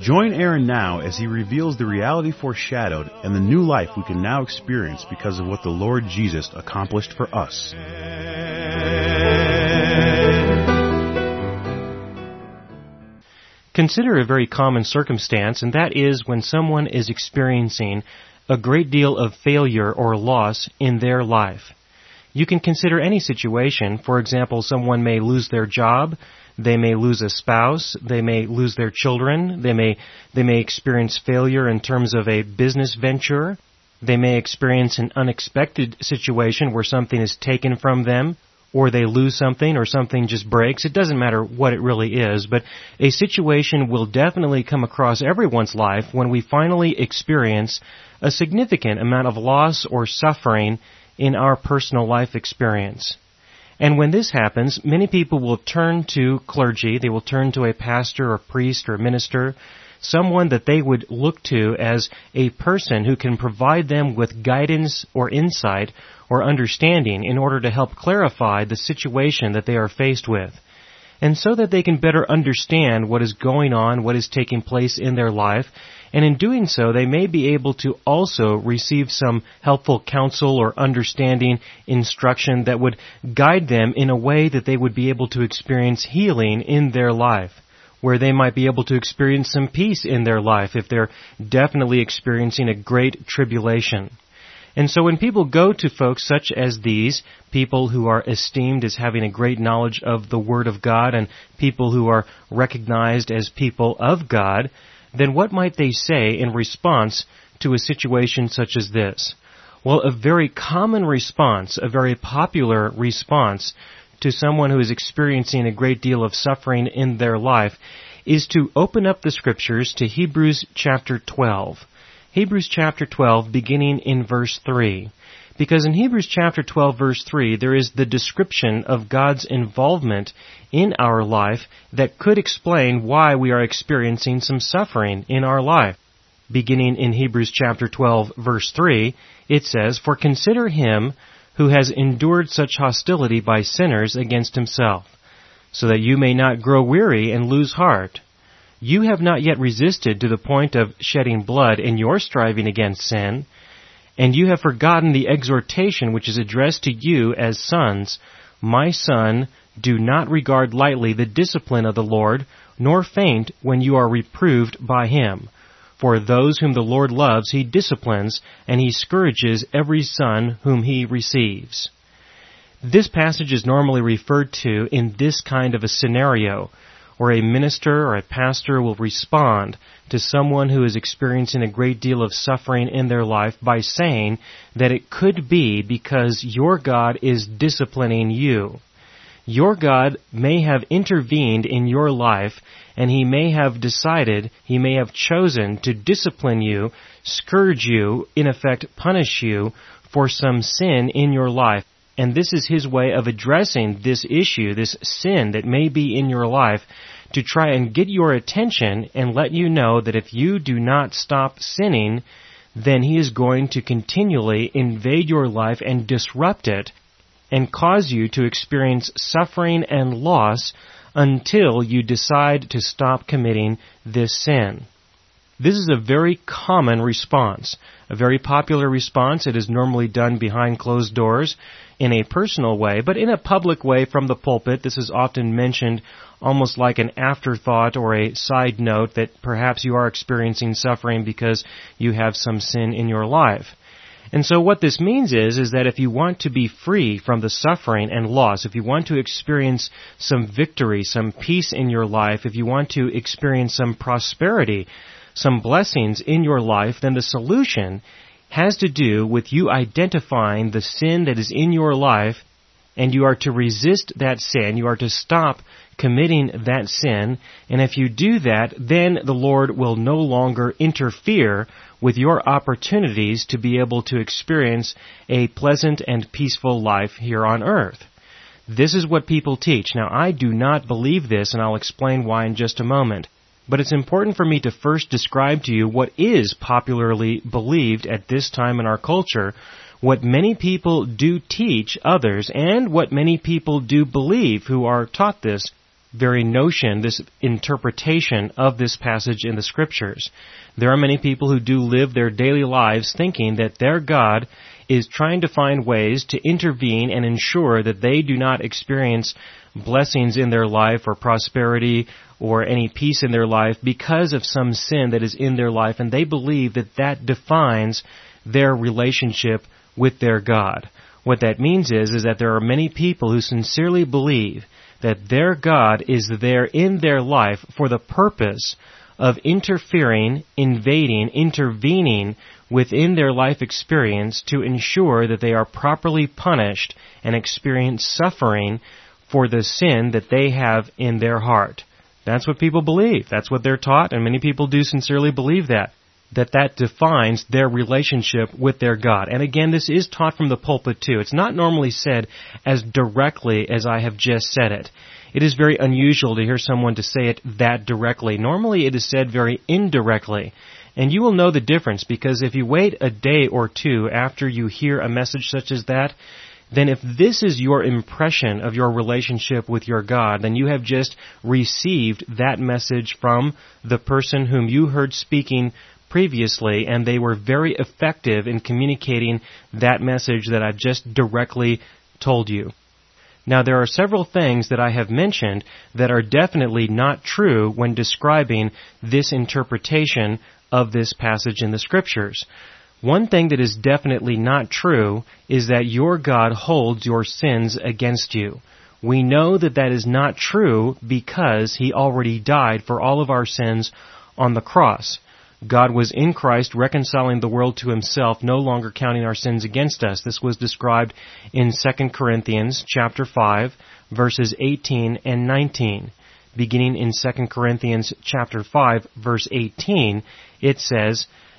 Join Aaron now as he reveals the reality foreshadowed and the new life we can now experience because of what the Lord Jesus accomplished for us. Consider a very common circumstance, and that is when someone is experiencing a great deal of failure or loss in their life. You can consider any situation. For example, someone may lose their job, they may lose a spouse, they may lose their children, they may, they may experience failure in terms of a business venture, they may experience an unexpected situation where something is taken from them, or they lose something, or something just breaks. It doesn't matter what it really is, but a situation will definitely come across everyone's life when we finally experience a significant amount of loss or suffering in our personal life experience. And when this happens, many people will turn to clergy, they will turn to a pastor or priest or minister, someone that they would look to as a person who can provide them with guidance or insight or understanding in order to help clarify the situation that they are faced with. And so that they can better understand what is going on, what is taking place in their life, and in doing so, they may be able to also receive some helpful counsel or understanding instruction that would guide them in a way that they would be able to experience healing in their life where they might be able to experience some peace in their life if they're definitely experiencing a great tribulation. And so when people go to folks such as these, people who are esteemed as having a great knowledge of the Word of God and people who are recognized as people of God, then what might they say in response to a situation such as this? Well, a very common response, a very popular response to someone who is experiencing a great deal of suffering in their life is to open up the scriptures to Hebrews chapter 12. Hebrews chapter 12 beginning in verse 3. Because in Hebrews chapter 12 verse 3, there is the description of God's involvement in our life that could explain why we are experiencing some suffering in our life. Beginning in Hebrews chapter 12 verse 3, it says, For consider him who has endured such hostility by sinners against himself, so that you may not grow weary and lose heart. You have not yet resisted to the point of shedding blood in your striving against sin, and you have forgotten the exhortation which is addressed to you as sons, My son, do not regard lightly the discipline of the Lord, nor faint when you are reproved by him. For those whom the Lord loves he disciplines, and he scourges every son whom he receives. This passage is normally referred to in this kind of a scenario, where a minister or a pastor will respond to someone who is experiencing a great deal of suffering in their life by saying that it could be because your God is disciplining you. Your God may have intervened in your life and he may have decided, he may have chosen to discipline you, scourge you, in effect punish you for some sin in your life. And this is his way of addressing this issue, this sin that may be in your life, to try and get your attention and let you know that if you do not stop sinning, then he is going to continually invade your life and disrupt it and cause you to experience suffering and loss until you decide to stop committing this sin. This is a very common response, a very popular response. It is normally done behind closed doors in a personal way, but in a public way from the pulpit, this is often mentioned almost like an afterthought or a side note that perhaps you are experiencing suffering because you have some sin in your life. And so what this means is, is that if you want to be free from the suffering and loss, if you want to experience some victory, some peace in your life, if you want to experience some prosperity, some blessings in your life, then the solution has to do with you identifying the sin that is in your life and you are to resist that sin. You are to stop committing that sin. And if you do that, then the Lord will no longer interfere with your opportunities to be able to experience a pleasant and peaceful life here on earth. This is what people teach. Now, I do not believe this, and I'll explain why in just a moment. But it's important for me to first describe to you what is popularly believed at this time in our culture, what many people do teach others, and what many people do believe who are taught this very notion, this interpretation of this passage in the scriptures. There are many people who do live their daily lives thinking that their God is trying to find ways to intervene and ensure that they do not experience blessings in their life or prosperity or any peace in their life because of some sin that is in their life and they believe that that defines their relationship with their God. What that means is, is that there are many people who sincerely believe that their God is there in their life for the purpose of interfering, invading, intervening within their life experience to ensure that they are properly punished and experience suffering for the sin that they have in their heart. That's what people believe. That's what they're taught, and many people do sincerely believe that. That that defines their relationship with their God. And again, this is taught from the pulpit too. It's not normally said as directly as I have just said it. It is very unusual to hear someone to say it that directly. Normally it is said very indirectly. And you will know the difference because if you wait a day or two after you hear a message such as that, then if this is your impression of your relationship with your God, then you have just received that message from the person whom you heard speaking previously, and they were very effective in communicating that message that I've just directly told you. Now there are several things that I have mentioned that are definitely not true when describing this interpretation of this passage in the scriptures. One thing that is definitely not true is that your God holds your sins against you. We know that that is not true because He already died for all of our sins on the cross. God was in Christ reconciling the world to himself, no longer counting our sins against us. This was described in 2 Corinthians chapter 5 verses 18 and 19. Beginning in 2 Corinthians chapter 5 verse 18, it says,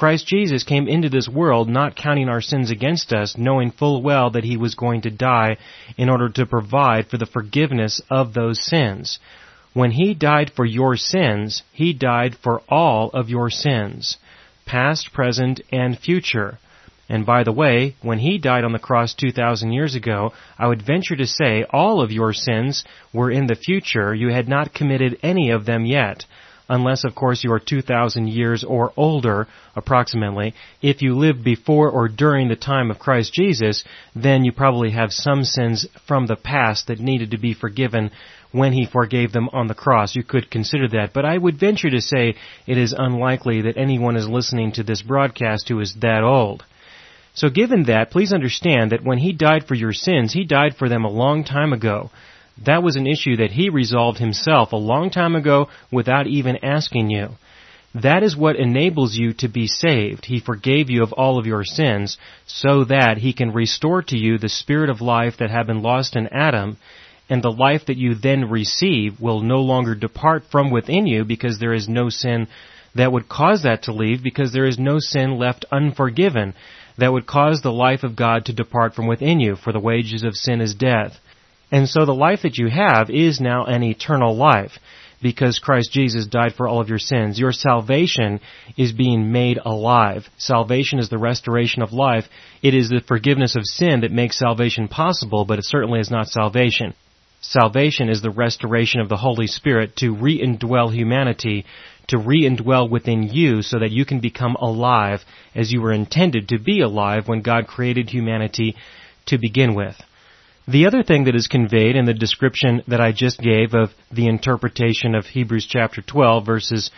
Christ Jesus came into this world not counting our sins against us, knowing full well that he was going to die in order to provide for the forgiveness of those sins. When he died for your sins, he died for all of your sins, past, present, and future. And by the way, when he died on the cross 2,000 years ago, I would venture to say all of your sins were in the future. You had not committed any of them yet unless of course you are 2,000 years or older, approximately. If you lived before or during the time of Christ Jesus, then you probably have some sins from the past that needed to be forgiven when he forgave them on the cross. You could consider that, but I would venture to say it is unlikely that anyone is listening to this broadcast who is that old. So given that, please understand that when he died for your sins, he died for them a long time ago. That was an issue that he resolved himself a long time ago without even asking you. That is what enables you to be saved. He forgave you of all of your sins so that he can restore to you the spirit of life that had been lost in Adam and the life that you then receive will no longer depart from within you because there is no sin that would cause that to leave because there is no sin left unforgiven that would cause the life of God to depart from within you for the wages of sin is death. And so the life that you have is now an eternal life because Christ Jesus died for all of your sins. Your salvation is being made alive. Salvation is the restoration of life. It is the forgiveness of sin that makes salvation possible, but it certainly is not salvation. Salvation is the restoration of the Holy Spirit to re-indwell humanity, to re-indwell within you so that you can become alive as you were intended to be alive when God created humanity to begin with. The other thing that is conveyed in the description that I just gave of the interpretation of Hebrews chapter 12 verses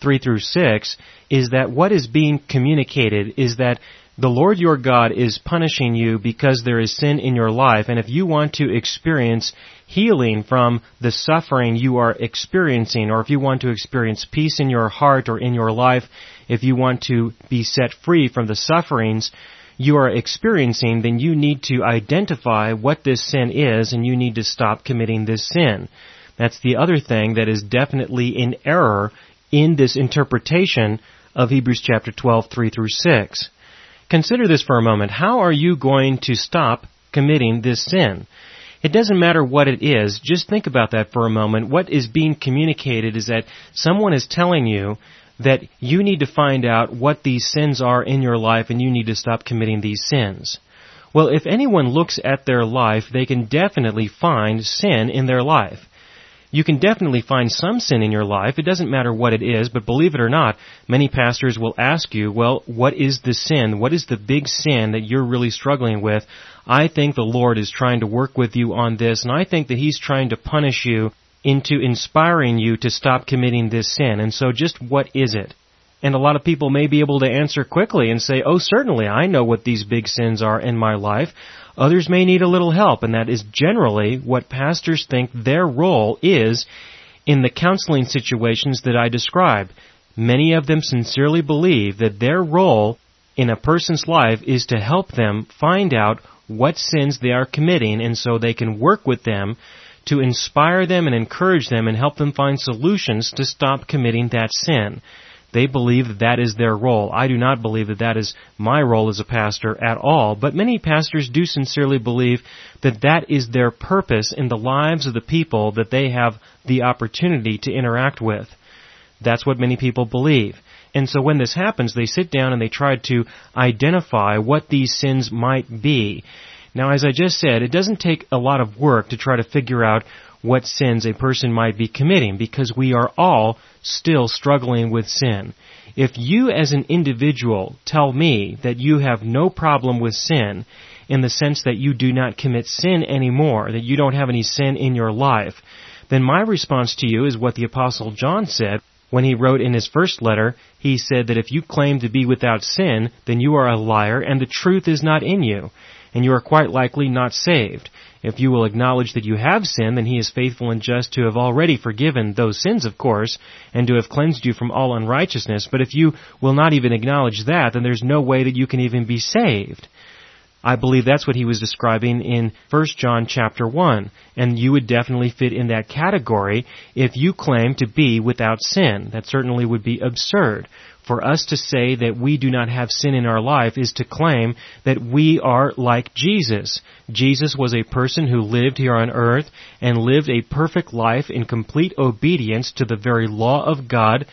3 through 6 is that what is being communicated is that the Lord your God is punishing you because there is sin in your life, and if you want to experience healing from the suffering you are experiencing, or if you want to experience peace in your heart or in your life, if you want to be set free from the sufferings you are experiencing, then you need to identify what this sin is and you need to stop committing this sin. That's the other thing that is definitely in error in this interpretation of Hebrews chapter 12, 3 through 6. Consider this for a moment. How are you going to stop committing this sin? It doesn't matter what it is. Just think about that for a moment. What is being communicated is that someone is telling you that you need to find out what these sins are in your life and you need to stop committing these sins. Well, if anyone looks at their life, they can definitely find sin in their life. You can definitely find some sin in your life. It doesn't matter what it is, but believe it or not, many pastors will ask you, well, what is the sin? What is the big sin that you're really struggling with? I think the Lord is trying to work with you on this, and I think that He's trying to punish you into inspiring you to stop committing this sin. And so just what is it? And a lot of people may be able to answer quickly and say, oh certainly, I know what these big sins are in my life. Others may need a little help, and that is generally what pastors think their role is in the counseling situations that I describe. Many of them sincerely believe that their role in a person's life is to help them find out what sins they are committing and so they can work with them to inspire them and encourage them and help them find solutions to stop committing that sin. They believe that that is their role. I do not believe that that is my role as a pastor at all, but many pastors do sincerely believe that that is their purpose in the lives of the people that they have the opportunity to interact with. That's what many people believe. And so when this happens, they sit down and they try to identify what these sins might be. Now, as I just said, it doesn't take a lot of work to try to figure out what sins a person might be committing because we are all still struggling with sin. If you as an individual tell me that you have no problem with sin in the sense that you do not commit sin anymore, that you don't have any sin in your life, then my response to you is what the apostle John said when he wrote in his first letter, he said that if you claim to be without sin, then you are a liar and the truth is not in you, and you are quite likely not saved. If you will acknowledge that you have sinned, then he is faithful and just to have already forgiven those sins, of course, and to have cleansed you from all unrighteousness. But if you will not even acknowledge that, then there's no way that you can even be saved. I believe that's what he was describing in 1 John chapter 1. And you would definitely fit in that category if you claim to be without sin. That certainly would be absurd. For us to say that we do not have sin in our life is to claim that we are like Jesus. Jesus was a person who lived here on earth and lived a perfect life in complete obedience to the very law of God,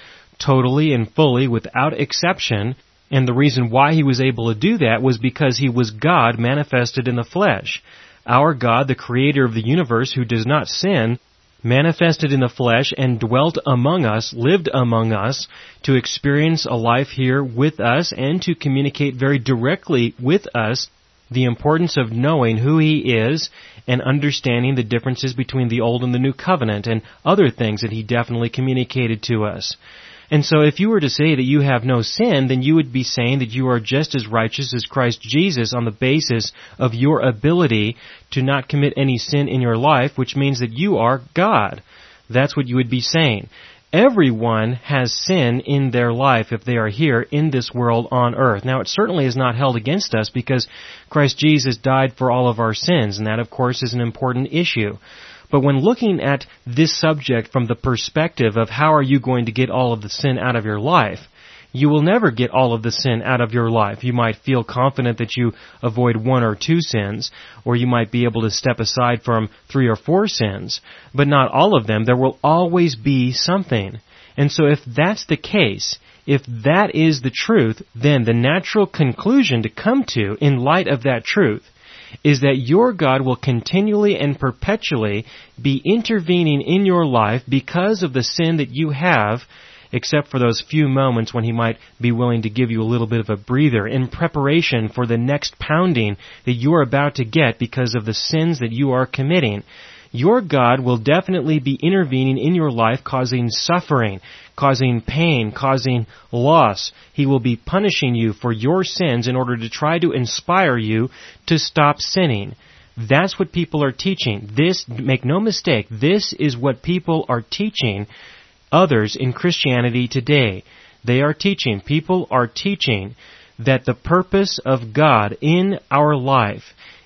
totally and fully without exception. And the reason why he was able to do that was because he was God manifested in the flesh. Our God, the creator of the universe who does not sin, manifested in the flesh and dwelt among us, lived among us, to experience a life here with us and to communicate very directly with us the importance of knowing who He is and understanding the differences between the Old and the New Covenant and other things that He definitely communicated to us. And so if you were to say that you have no sin, then you would be saying that you are just as righteous as Christ Jesus on the basis of your ability to not commit any sin in your life, which means that you are God. That's what you would be saying. Everyone has sin in their life if they are here in this world on earth. Now it certainly is not held against us because Christ Jesus died for all of our sins, and that of course is an important issue. But when looking at this subject from the perspective of how are you going to get all of the sin out of your life, you will never get all of the sin out of your life. You might feel confident that you avoid one or two sins, or you might be able to step aside from three or four sins, but not all of them. There will always be something. And so if that's the case, if that is the truth, then the natural conclusion to come to in light of that truth is that your God will continually and perpetually be intervening in your life because of the sin that you have, except for those few moments when He might be willing to give you a little bit of a breather in preparation for the next pounding that you are about to get because of the sins that you are committing. Your God will definitely be intervening in your life, causing suffering, causing pain, causing loss. He will be punishing you for your sins in order to try to inspire you to stop sinning. That's what people are teaching. This, make no mistake, this is what people are teaching others in Christianity today. They are teaching, people are teaching that the purpose of God in our life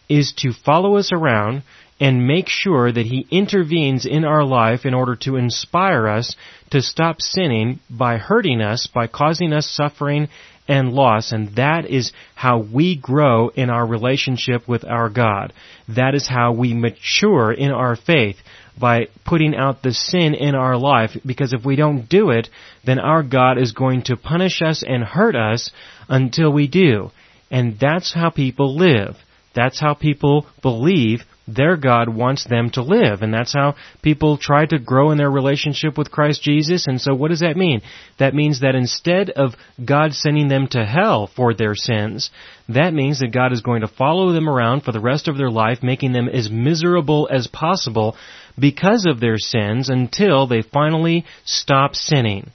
is to follow us around and make sure that He intervenes in our life in order to inspire us to stop sinning by hurting us, by causing us suffering and loss, and that is how we grow in our relationship with our God. That is how we mature in our faith by putting out the sin in our life, because if we don't do it, then our God is going to punish us and hurt us until we do. And that's how people live. That's how people believe their God wants them to live. And that's how people try to grow in their relationship with Christ Jesus. And so what does that mean? That means that instead of God sending them to hell for their sins, that means that God is going to follow them around for the rest of their life, making them as miserable as possible because of their sins until they finally stop sinning.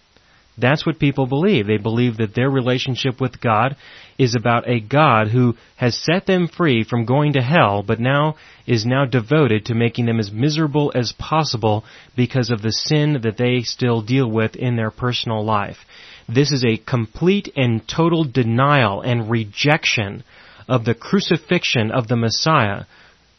That's what people believe. They believe that their relationship with God is about a God who has set them free from going to hell, but now is now devoted to making them as miserable as possible because of the sin that they still deal with in their personal life. This is a complete and total denial and rejection of the crucifixion of the Messiah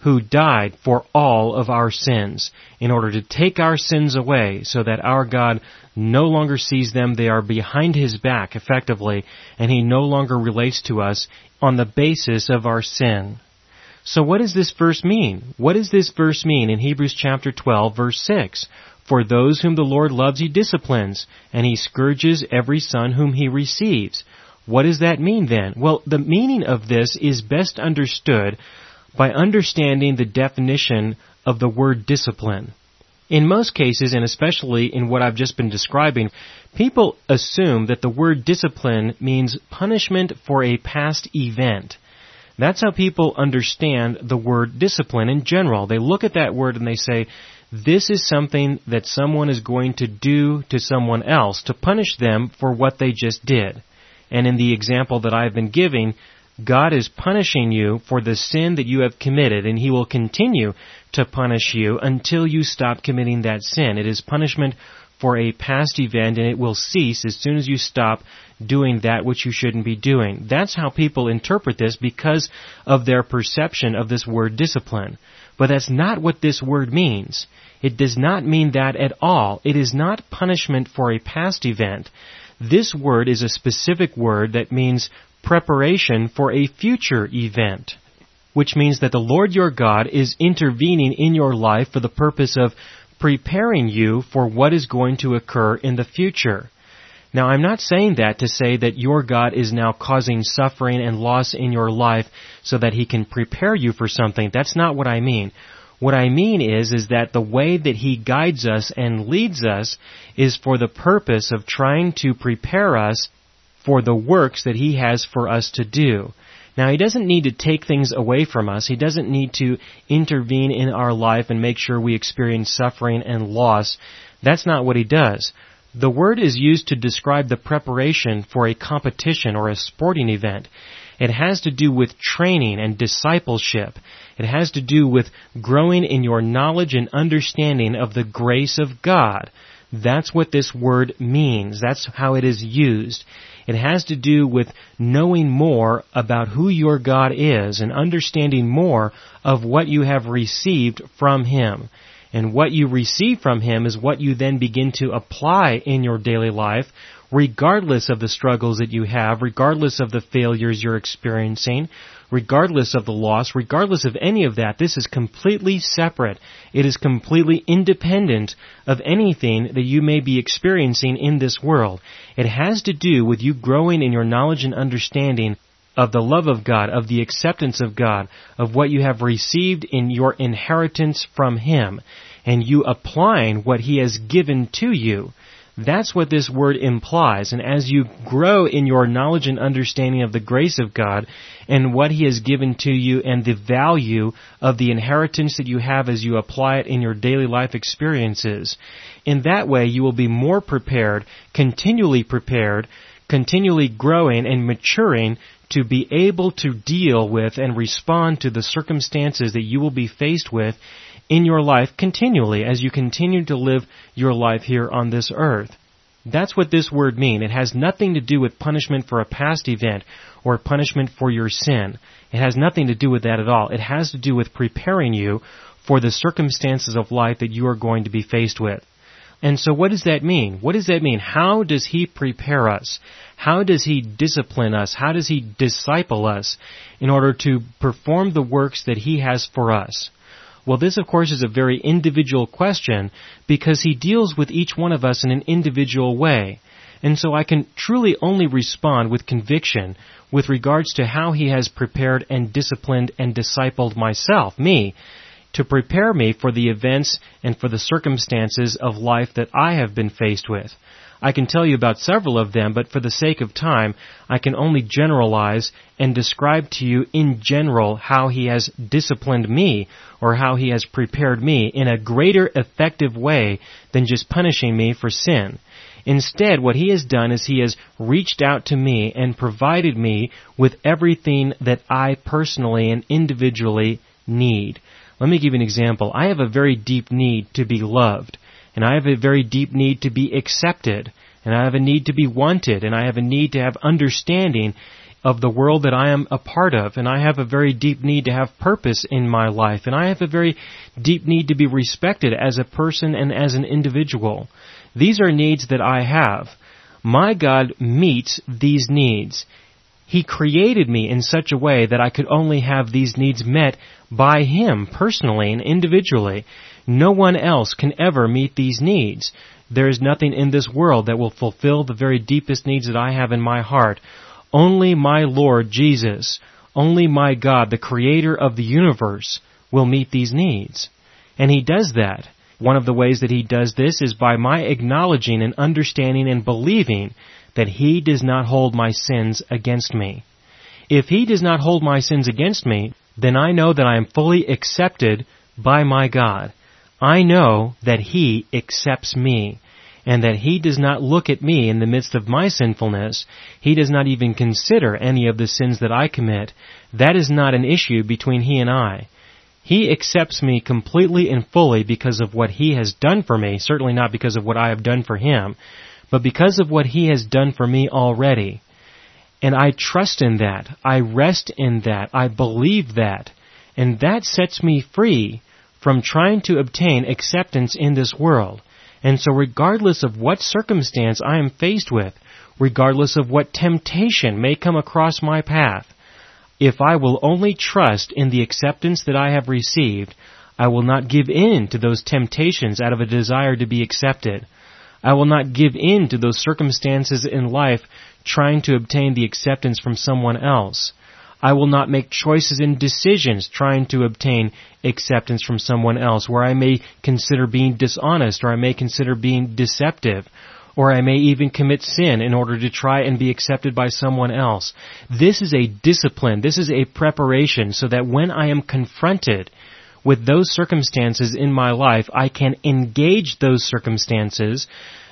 who died for all of our sins in order to take our sins away so that our God no longer sees them. They are behind his back effectively and he no longer relates to us on the basis of our sin. So what does this verse mean? What does this verse mean in Hebrews chapter 12 verse 6? For those whom the Lord loves he disciplines, and he scourges every son whom he receives. What does that mean then? Well, the meaning of this is best understood by understanding the definition of the word discipline. In most cases, and especially in what I've just been describing, people assume that the word discipline means punishment for a past event. That's how people understand the word discipline in general. They look at that word and they say, this is something that someone is going to do to someone else to punish them for what they just did. And in the example that I've been giving, God is punishing you for the sin that you have committed, and He will continue to punish you until you stop committing that sin. It is punishment for a past event, and it will cease as soon as you stop doing that which you shouldn't be doing. That's how people interpret this because of their perception of this word discipline. But that's not what this word means. It does not mean that at all. It is not punishment for a past event. This word is a specific word that means preparation for a future event, which means that the Lord your God is intervening in your life for the purpose of preparing you for what is going to occur in the future. Now, I'm not saying that to say that your God is now causing suffering and loss in your life so that He can prepare you for something. That's not what I mean. What I mean is, is that the way that He guides us and leads us is for the purpose of trying to prepare us for the works that He has for us to do. Now, He doesn't need to take things away from us. He doesn't need to intervene in our life and make sure we experience suffering and loss. That's not what He does. The word is used to describe the preparation for a competition or a sporting event. It has to do with training and discipleship. It has to do with growing in your knowledge and understanding of the grace of God. That's what this word means. That's how it is used. It has to do with knowing more about who your God is and understanding more of what you have received from Him. And what you receive from Him is what you then begin to apply in your daily life, regardless of the struggles that you have, regardless of the failures you're experiencing, regardless of the loss, regardless of any of that, this is completely separate. It is completely independent of anything that you may be experiencing in this world. It has to do with you growing in your knowledge and understanding of the love of God, of the acceptance of God, of what you have received in your inheritance from Him, and you applying what He has given to you. That's what this word implies. And as you grow in your knowledge and understanding of the grace of God and what He has given to you and the value of the inheritance that you have as you apply it in your daily life experiences, in that way you will be more prepared, continually prepared, continually growing and maturing to be able to deal with and respond to the circumstances that you will be faced with in your life continually as you continue to live your life here on this earth. That's what this word means. It has nothing to do with punishment for a past event or punishment for your sin. It has nothing to do with that at all. It has to do with preparing you for the circumstances of life that you are going to be faced with. And so what does that mean? What does that mean? How does He prepare us? How does He discipline us? How does He disciple us in order to perform the works that He has for us? Well, this of course is a very individual question because he deals with each one of us in an individual way. And so I can truly only respond with conviction with regards to how he has prepared and disciplined and discipled myself, me, to prepare me for the events and for the circumstances of life that I have been faced with. I can tell you about several of them, but for the sake of time, I can only generalize and describe to you in general how he has disciplined me or how he has prepared me in a greater effective way than just punishing me for sin. Instead, what he has done is he has reached out to me and provided me with everything that I personally and individually need. Let me give you an example. I have a very deep need to be loved and I have a very deep need to be accepted, and I have a need to be wanted, and I have a need to have understanding of the world that I am a part of, and I have a very deep need to have purpose in my life, and I have a very deep need to be respected as a person and as an individual. These are needs that I have. My God meets these needs. He created me in such a way that I could only have these needs met by Him personally and individually. No one else can ever meet these needs. There is nothing in this world that will fulfill the very deepest needs that I have in my heart. Only my Lord Jesus, only my God, the creator of the universe, will meet these needs. And He does that. One of the ways that He does this is by my acknowledging and understanding and believing that He does not hold my sins against me. If He does not hold my sins against me, then I know that I am fully accepted by my God. I know that He accepts me and that He does not look at me in the midst of my sinfulness. He does not even consider any of the sins that I commit. That is not an issue between He and I. He accepts me completely and fully because of what He has done for me, certainly not because of what I have done for Him, but because of what He has done for me already. And I trust in that. I rest in that. I believe that. And that sets me free from trying to obtain acceptance in this world. And so regardless of what circumstance I am faced with, regardless of what temptation may come across my path, if I will only trust in the acceptance that I have received, I will not give in to those temptations out of a desire to be accepted. I will not give in to those circumstances in life trying to obtain the acceptance from someone else. I will not make choices and decisions trying to obtain acceptance from someone else where I may consider being dishonest or I may consider being deceptive or I may even commit sin in order to try and be accepted by someone else. This is a discipline. This is a preparation so that when I am confronted with those circumstances in my life, I can engage those circumstances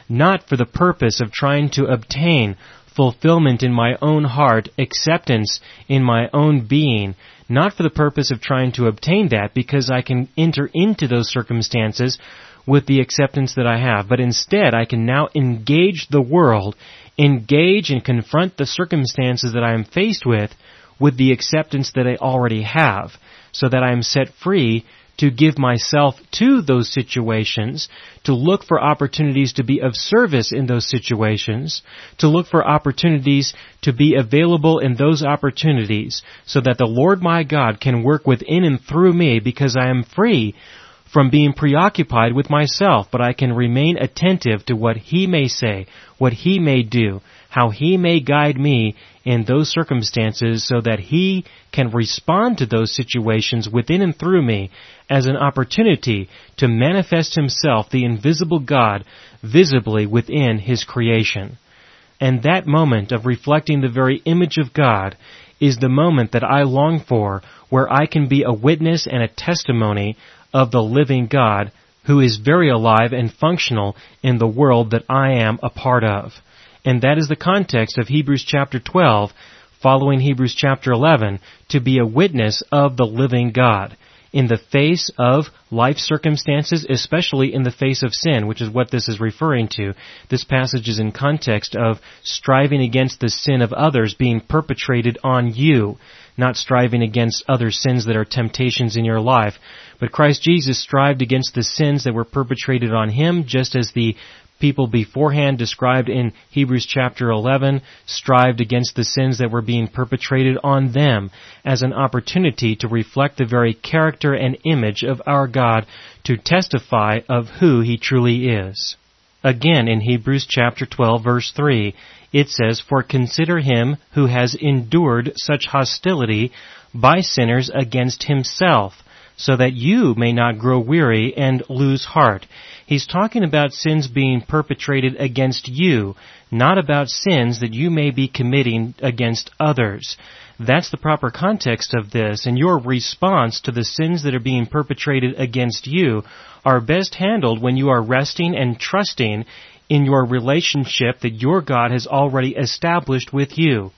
not for the purpose of trying to obtain fulfillment in my own heart, acceptance in my own being, not for the purpose of trying to obtain that because I can enter into those circumstances with the acceptance that I have, but instead I can now engage the world, engage and confront the circumstances that I am faced with with the acceptance that I already have, so that I am set free to give myself to those situations, to look for opportunities to be of service in those situations, to look for opportunities to be available in those opportunities, so that the Lord my God can work within and through me because I am free from being preoccupied with myself, but I can remain attentive to what He may say, what He may do, how He may guide me in those circumstances so that He can respond to those situations within and through me as an opportunity to manifest Himself, the invisible God, visibly within His creation. And that moment of reflecting the very image of God is the moment that I long for where I can be a witness and a testimony of the living God who is very alive and functional in the world that I am a part of. And that is the context of Hebrews chapter 12, following Hebrews chapter 11, to be a witness of the living God in the face of life circumstances, especially in the face of sin, which is what this is referring to. This passage is in context of striving against the sin of others being perpetrated on you, not striving against other sins that are temptations in your life. But Christ Jesus strived against the sins that were perpetrated on him, just as the people beforehand described in Hebrews chapter 11 strived against the sins that were being perpetrated on them as an opportunity to reflect the very character and image of our God to testify of who He truly is. Again in Hebrews chapter 12 verse 3, it says, For consider him who has endured such hostility by sinners against himself, so that you may not grow weary and lose heart. He's talking about sins being perpetrated against you, not about sins that you may be committing against others. That's the proper context of this, and your response to the sins that are being perpetrated against you are best handled when you are resting and trusting in your relationship that your God has already established with you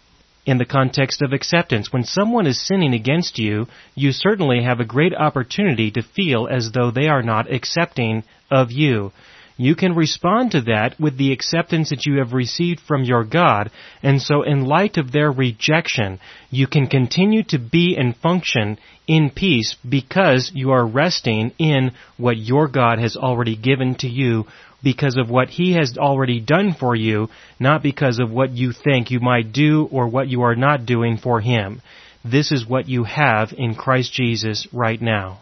in the context of acceptance. When someone is sinning against you, you certainly have a great opportunity to feel as though they are not accepting of you. You can respond to that with the acceptance that you have received from your God, and so in light of their rejection, you can continue to be and function in peace because you are resting in what your God has already given to you because of what He has already done for you, not because of what you think you might do or what you are not doing for Him. This is what you have in Christ Jesus right now.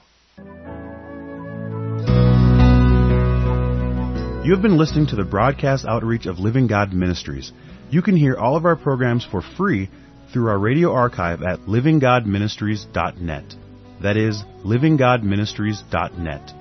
You have been listening to the broadcast outreach of Living God Ministries. You can hear all of our programs for free through our radio archive at livinggodministries.net. That is, livinggodministries.net.